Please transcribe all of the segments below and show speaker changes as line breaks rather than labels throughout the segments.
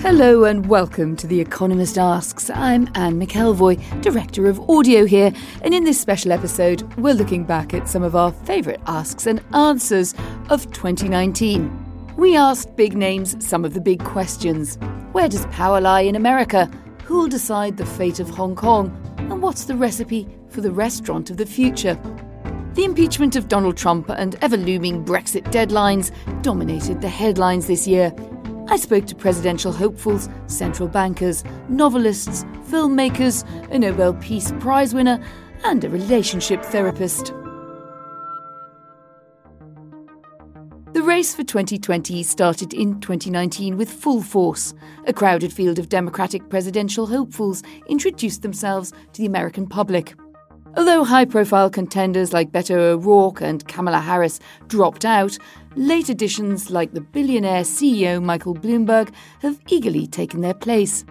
Hello and welcome to The Economist Asks. I'm Anne McElvoy, Director of Audio here, and in this special episode, we're looking back at some of our favourite asks and answers of 2019. We asked big names some of the big questions. Where does power lie in America? Who'll decide the fate of Hong Kong? And what's the recipe for the restaurant of the future? The impeachment of Donald Trump and ever looming Brexit deadlines dominated the headlines this year. I spoke to presidential hopefuls, central bankers, novelists, filmmakers, a Nobel Peace Prize winner, and a relationship therapist. The race for 2020 started in 2019 with full force. A crowded field of Democratic presidential hopefuls introduced themselves to the American public. Although high profile contenders like Beto O'Rourke and Kamala Harris dropped out, late additions like the billionaire CEO Michael Bloomberg have eagerly taken their place.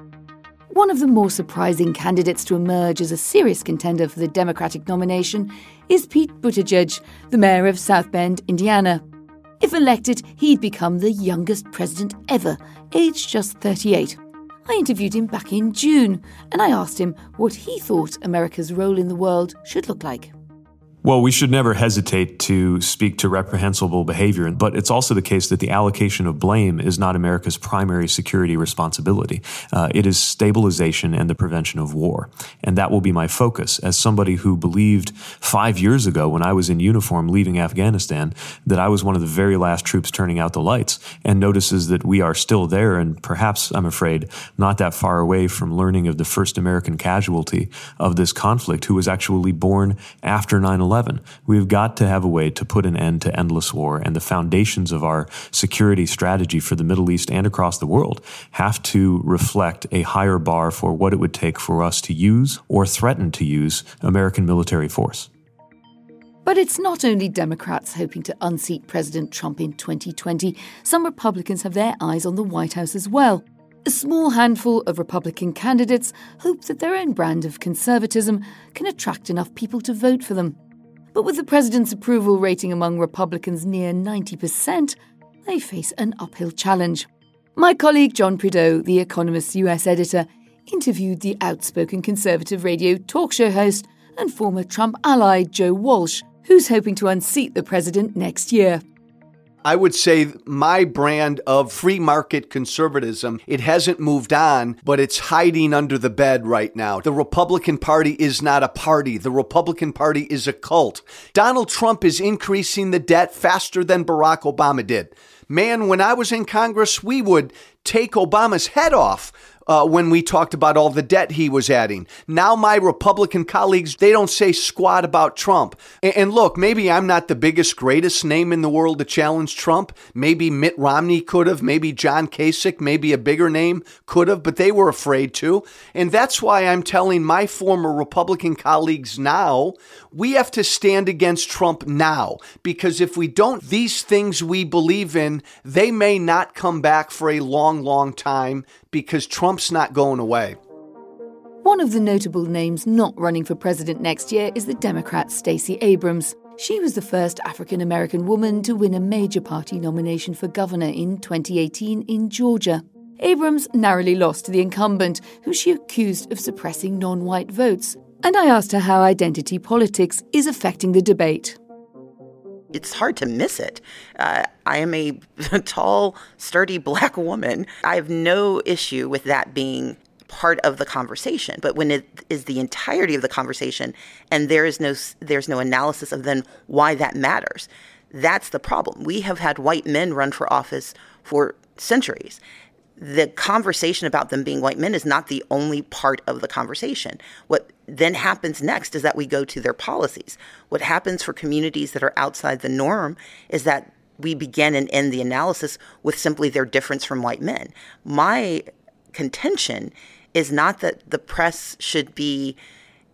One of the more surprising candidates to emerge as a serious contender for the Democratic nomination is Pete Buttigieg, the mayor of South Bend, Indiana. If elected, he'd become the youngest president ever, aged just 38. I interviewed him back in June, and I asked him what he thought America's role in the world should look like.
Well, we should never hesitate to speak to reprehensible behavior, but it's also the case that the allocation of blame is not America's primary security responsibility. Uh, it is stabilization and the prevention of war. And that will be my focus as somebody who believed five years ago when I was in uniform leaving Afghanistan that I was one of the very last troops turning out the lights and notices that we are still there and perhaps, I'm afraid, not that far away from learning of the first American casualty of this conflict who was actually born after 9 11. 11. We've got to have a way to put an end to endless war, and the foundations of our security strategy for the Middle East and across the world have to reflect a higher bar for what it would take for us to use or threaten to use American military force.
But it's not only Democrats hoping to unseat President Trump in 2020. Some Republicans have their eyes on the White House as well. A small handful of Republican candidates hope that their own brand of conservatism can attract enough people to vote for them. But with the president's approval rating among Republicans near 90%, they face an uphill challenge. My colleague John Prideaux, The Economist's US editor, interviewed the outspoken conservative radio talk show host and former Trump ally Joe Walsh, who's hoping to unseat the president next year.
I would say my brand of free market conservatism, it hasn't moved on, but it's hiding under the bed right now. The Republican Party is not a party. The Republican Party is a cult. Donald Trump is increasing the debt faster than Barack Obama did. Man, when I was in Congress, we would take Obama's head off uh, when we talked about all the debt he was adding. Now, my Republican colleagues, they don't say squat about Trump. And, and look, maybe I'm not the biggest, greatest name in the world to challenge Trump. Maybe Mitt Romney could have, maybe John Kasich, maybe a bigger name could have, but they were afraid to. And that's why I'm telling my former Republican colleagues now we have to stand against Trump now because if we don't, these things we believe in, they may not come back for a long, long time because Trump's not going away.
One of the notable names not running for president next year is the Democrat Stacey Abrams. She was the first African American woman to win a major party nomination for governor in 2018 in Georgia. Abrams narrowly lost to the incumbent, who she accused of suppressing non white votes and I asked her how identity politics is affecting the debate.
It's hard to miss it. Uh, I am a tall, sturdy black woman. I have no issue with that being part of the conversation but when it is the entirety of the conversation and there is no there's no analysis of then why that matters that's the problem we have had white men run for office for centuries the conversation about them being white men is not the only part of the conversation. What then happens next is that we go to their policies. What happens for communities that are outside the norm is that we begin and end the analysis with simply their difference from white men. My contention is not that the press should be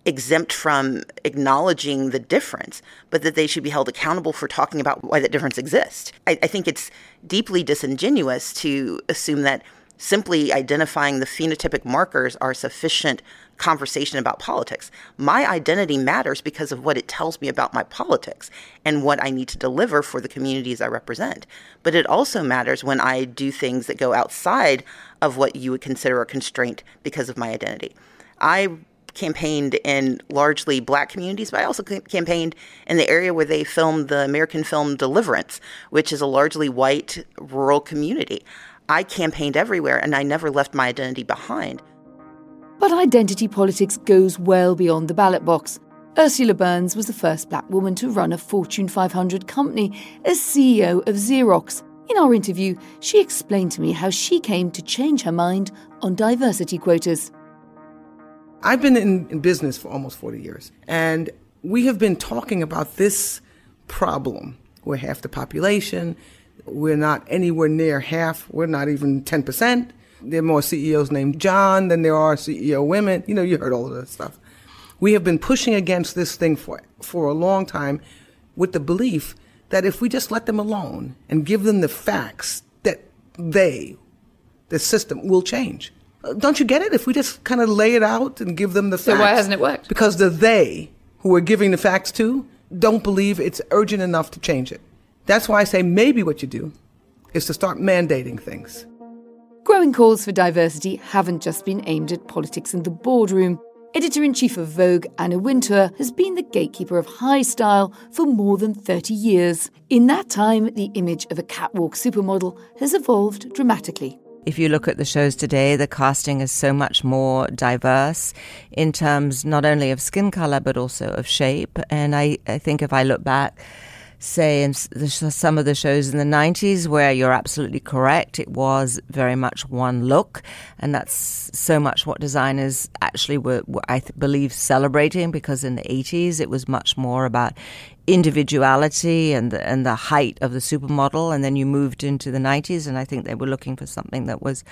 exempt from acknowledging the difference, but that they should be held accountable for talking about why that difference exists. I, I, think it's deeply disingenuous to assume that simply identifying the phenotypic markers are sufficient conversation about politics. My identity matters because of what it tells me about my politics and what I need to deliver for the communities I represent. But it also matters when I do things that go outside of what you would consider a constraint because of my identity. I campaigned in largely black communities, but I also campaigned in the area where they filmed the American film Deliverance, which is a largely white rural community. I campaigned everywhere and I never left my identity behind.
But identity politics goes well beyond the ballot box. Ursula Burns was the first black woman to run a Fortune 500 company as CEO of Xerox. In our interview, she explained to me how she came to change her mind on diversity quotas.
I've been in, in business for almost 40 years, and we have been talking about this problem. We're half the population. We're not anywhere near half. We're not even 10%. There are more CEOs named John than there are CEO women. You know, you heard all of that stuff. We have been pushing against this thing for, for a long time with the belief that if we just let them alone and give them the facts, that they, the system, will change. Don't you get it? If we just kind of lay it out and give them the
so
facts.
So why hasn't it worked?
Because the they who we're giving the facts to don't believe it's urgent enough to change it. That's why I say maybe what you do is to start mandating things.
Growing calls for diversity haven't just been aimed at politics in the boardroom. Editor in chief of Vogue, Anna Wintour, has been the gatekeeper of high style for more than 30 years. In that time, the image of a catwalk supermodel has evolved dramatically.
If you look at the shows today, the casting is so much more diverse in terms not only of skin color, but also of shape. And I, I think if I look back, say in some of the shows in the 90s where you're absolutely correct it was very much one look and that's so much what designers actually were, were i believe celebrating because in the 80s it was much more about individuality and the, and the height of the supermodel. And then you moved into the 90s, and I think they were looking for something that was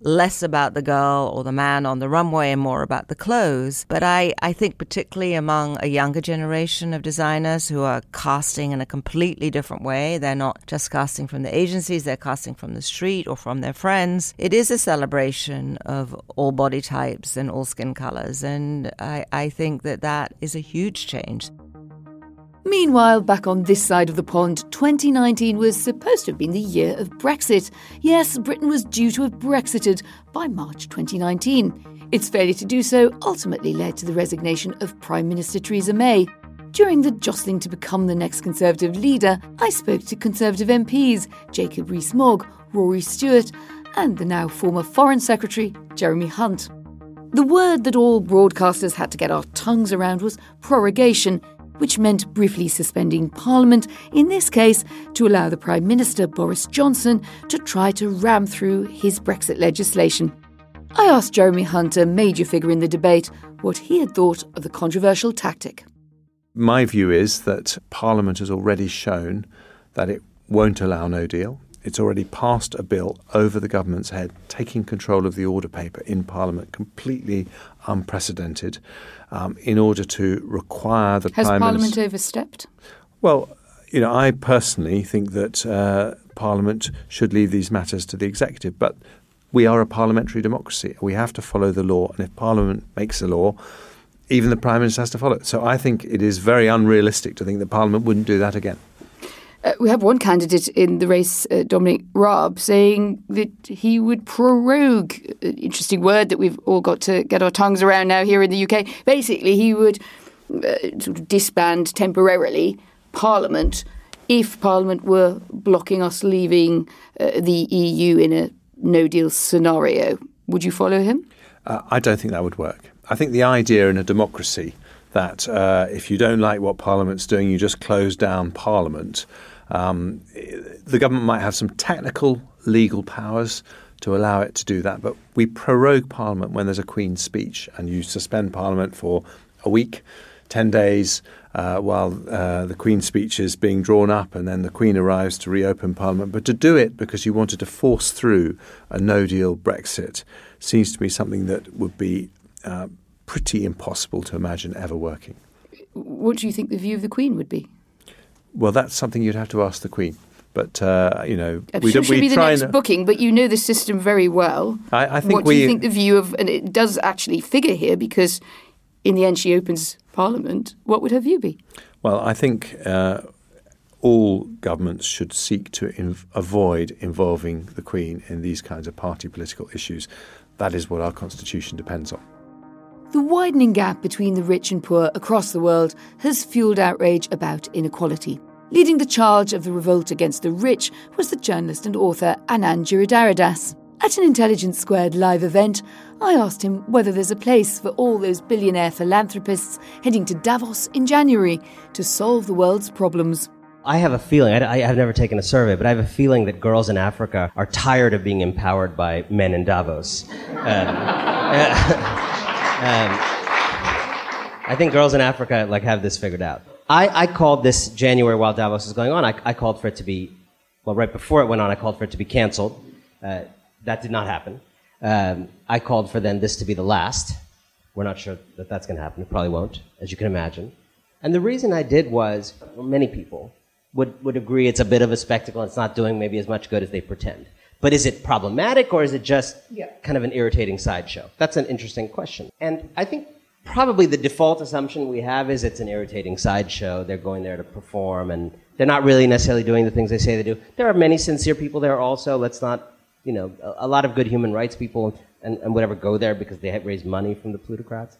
less about the girl or the man on the runway and more about the clothes. But I, I think, particularly among a younger generation of designers who are casting in a completely different way, they're not just casting from the agencies, they're casting from the street or from their friends. It is a celebration of all body types and all skin colors. And I, I think that that is a huge change.
Meanwhile, back on this side of the pond, 2019 was supposed to have been the year of Brexit. Yes, Britain was due to have Brexited by March 2019. Its failure to do so ultimately led to the resignation of Prime Minister Theresa May. During the jostling to become the next Conservative leader, I spoke to Conservative MPs Jacob Rees Mogg, Rory Stewart, and the now former Foreign Secretary Jeremy Hunt. The word that all broadcasters had to get our tongues around was prorogation, which meant briefly suspending Parliament, in this case to allow the Prime Minister Boris Johnson to try to ram through his Brexit legislation. I asked Jeremy Hunt, a major figure in the debate, what he had thought of the controversial tactic.
My view is that Parliament has already shown that it won't allow no deal. It's already passed a bill over the government's head, taking control of the order paper in Parliament, completely unprecedented, um, in order to require the
Has
Prime
Parliament overstepped?
Well, you know, I personally think that uh, Parliament should leave these matters to the executive, but we are a parliamentary democracy. We have to follow the law, and if Parliament makes a law, even the Prime Minister has to follow it. So I think it is very unrealistic to think that Parliament wouldn't do that again.
Uh, we have one candidate in the race, uh, Dominic Raab, saying that he would prorogue, uh, interesting word that we've all got to get our tongues around now here in the UK. Basically, he would uh, sort of disband temporarily Parliament if Parliament were blocking us leaving uh, the EU in a no deal scenario. Would you follow him?
Uh, I don't think that would work. I think the idea in a democracy that if you don't like what Parliament's doing, you just close down Parliament um, the government might have some technical legal powers to allow it to do that. But we prorogue Parliament when there's a Queen's speech, and you suspend Parliament for a week, 10 days, uh, while uh, the Queen's speech is being drawn up, and then the Queen arrives to reopen Parliament. But to do it because you wanted to force through a no deal Brexit seems to be something that would be uh, pretty impossible to imagine ever working.
What do you think the view of the Queen would be?
Well, that's something you'd have to ask the Queen. But uh, you know,
I'm
we,
sure
we
she'll be the
try
next
and,
booking, but you know the system very well.
I, I think
what
we.
do you think the view of, and it does actually figure here because in the end she opens Parliament. What would her view be?
Well, I think uh, all governments should seek to inv- avoid involving the Queen in these kinds of party political issues. That is what our constitution depends on.
The widening gap between the rich and poor across the world has fueled outrage about inequality. Leading the charge of the revolt against the rich was the journalist and author Anand Giridharadas. At an Intelligence Squared live event, I asked him whether there's a place for all those billionaire philanthropists heading to Davos in January to solve the world's problems.
I have a feeling, I, have never taken a survey, but I have a feeling that girls in Africa are tired of being empowered by men in Davos. Um, um, I think girls in Africa like have this figured out. I, I called this January while Davos was going on. I, I, called for it to be, well, right before it went on, I called for it to be canceled. Uh, that did not happen. Um, I called for then this to be the last. We're not sure that that's going to happen. It probably won't, as you can imagine. And the reason I did was, many people would, would agree it's a bit of a spectacle. It's not doing maybe as much good as they pretend. But is it problematic or is it just yeah. kind of an irritating sideshow? That's an interesting question. And I think probably the default assumption we have is it's an irritating sideshow. They're going there to perform and they're not really necessarily doing the things they say they do. There are many sincere people there also. Let's not, you know, a, a lot of good human rights people and, and whatever go there because they raise money from the plutocrats.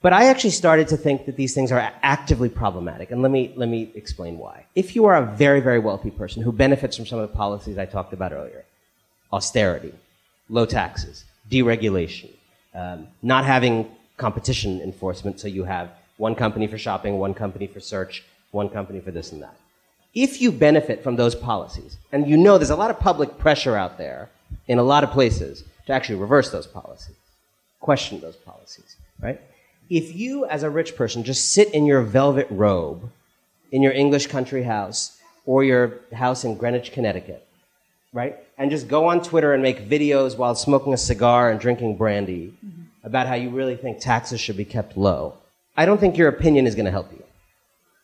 But I actually started to think that these things are actively problematic. And let me, let me explain why. If you are a very, very wealthy person who benefits from some of the policies I talked about earlier, austerity, low taxes, deregulation, um, not having competition enforcement, so you have one company for shopping, one company for search, one company for this and that. If you benefit from those policies, and you know there's a lot of public pressure out there in a lot of places to actually reverse those policies, question those policies, right? If you, as a rich person, just sit in your velvet robe in your English country house or your house in Greenwich, Connecticut, right? And just go on Twitter and make videos while smoking a cigar and drinking brandy. About how you really think taxes should be kept low. I don't think your opinion is going to help you,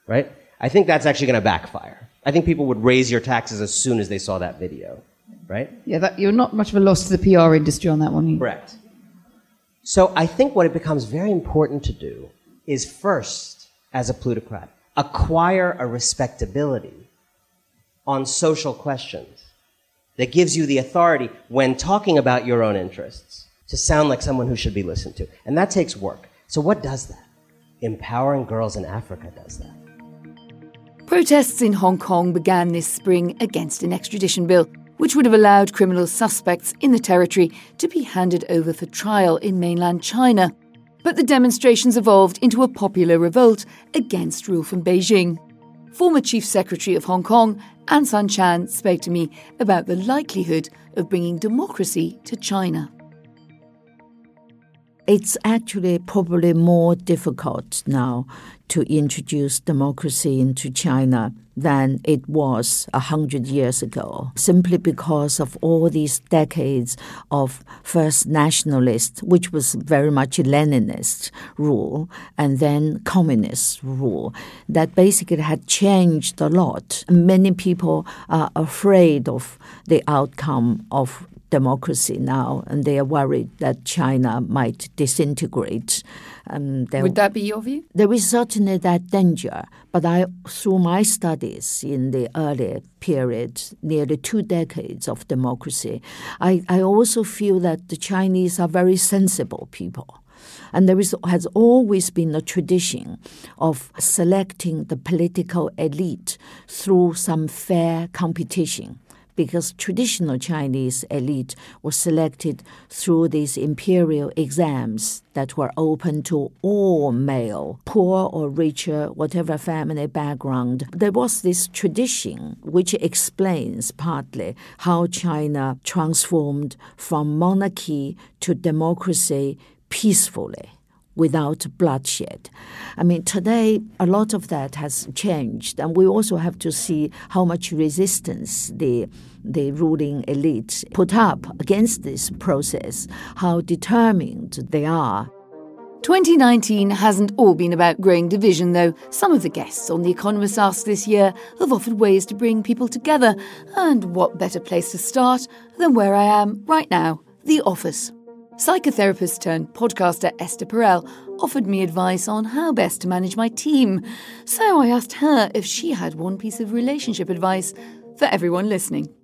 right? I think that's actually going to backfire. I think people would raise your taxes as soon as they saw that video, right?
Yeah, that, you're not much of a loss to the PR industry on that one.
Correct. So I think what it becomes very important to do is first, as a plutocrat, acquire a respectability on social questions that gives you the authority when talking about your own interests to sound like someone who should be listened to. And that takes work. So, what does that? Empowering girls in Africa does that.
Protests in Hong Kong began this spring against an extradition bill, which would have allowed criminal suspects in the territory to be handed over for trial in mainland China. But the demonstrations evolved into a popular revolt against rule from Beijing. Former Chief Secretary of Hong Kong, Anson Chan, spoke to me about the likelihood of bringing democracy to China
it's actually probably more difficult now to introduce democracy into China than it was a hundred years ago, simply because of all these decades of first nationalist, which was very much Leninist rule, and then communist rule, that basically had changed a lot. Many people are afraid of the outcome of democracy now, and they are worried that China might disintegrate.
Um, Would that be your view?
There is certainly that danger, but I, through my studies in the early period, nearly two decades of democracy, I, I also feel that the Chinese are very sensible people. And there is, has always been a tradition of selecting the political elite through some fair competition because traditional Chinese elite was selected through these imperial exams that were open to all male, poor or richer, whatever family background. There was this tradition which explains partly how China transformed from monarchy to democracy peacefully without bloodshed. I mean, today a lot of that has changed, and we also have to see how much resistance the the ruling elite put up against this process, how determined they are.
2019 hasn't all been about growing division, though. Some of the guests on The Economist Ask this year have offered ways to bring people together, and what better place to start than where I am right now, the office. Psychotherapist turned podcaster Esther Perel offered me advice on how best to manage my team. So I asked her if she had one piece of relationship advice for everyone listening.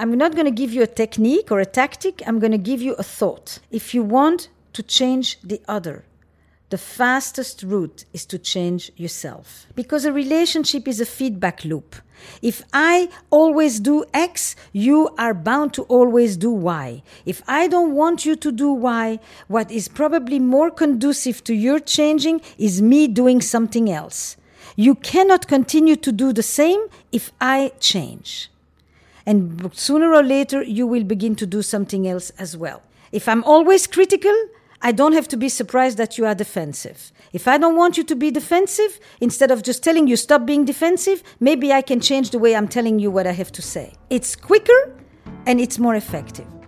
I'm not going to give you a technique or a tactic, I'm going to give you a thought. If you want to change the other, the fastest route is to change yourself. Because a relationship is a feedback loop. If I always do X, you are bound to always do Y. If I don't want you to do Y, what is probably more conducive to your changing is me doing something else. You cannot continue to do the same if I change. And sooner or later, you will begin to do something else as well. If I'm always critical, I don't have to be surprised that you are defensive. If I don't want you to be defensive, instead of just telling you stop being defensive, maybe I can change the way I'm telling you what I have to say. It's quicker and it's more effective.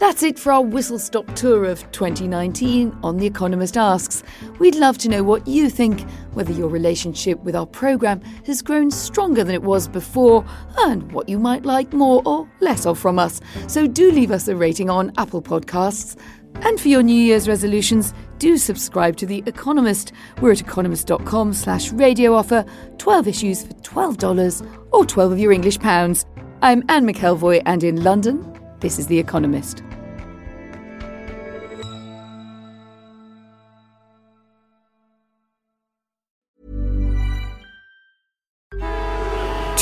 That's it for our whistle stop tour of 2019 on The Economist Asks. We'd love to know what you think, whether your relationship with our programme has grown stronger than it was before, and what you might like more or less of from us. So do leave us a rating on Apple Podcasts. And for your New Year's resolutions, do subscribe to The Economist. We're at economist.com slash radio offer, 12 issues for $12 or 12 of your English pounds. I'm Anne McElvoy, and in London, this is The Economist.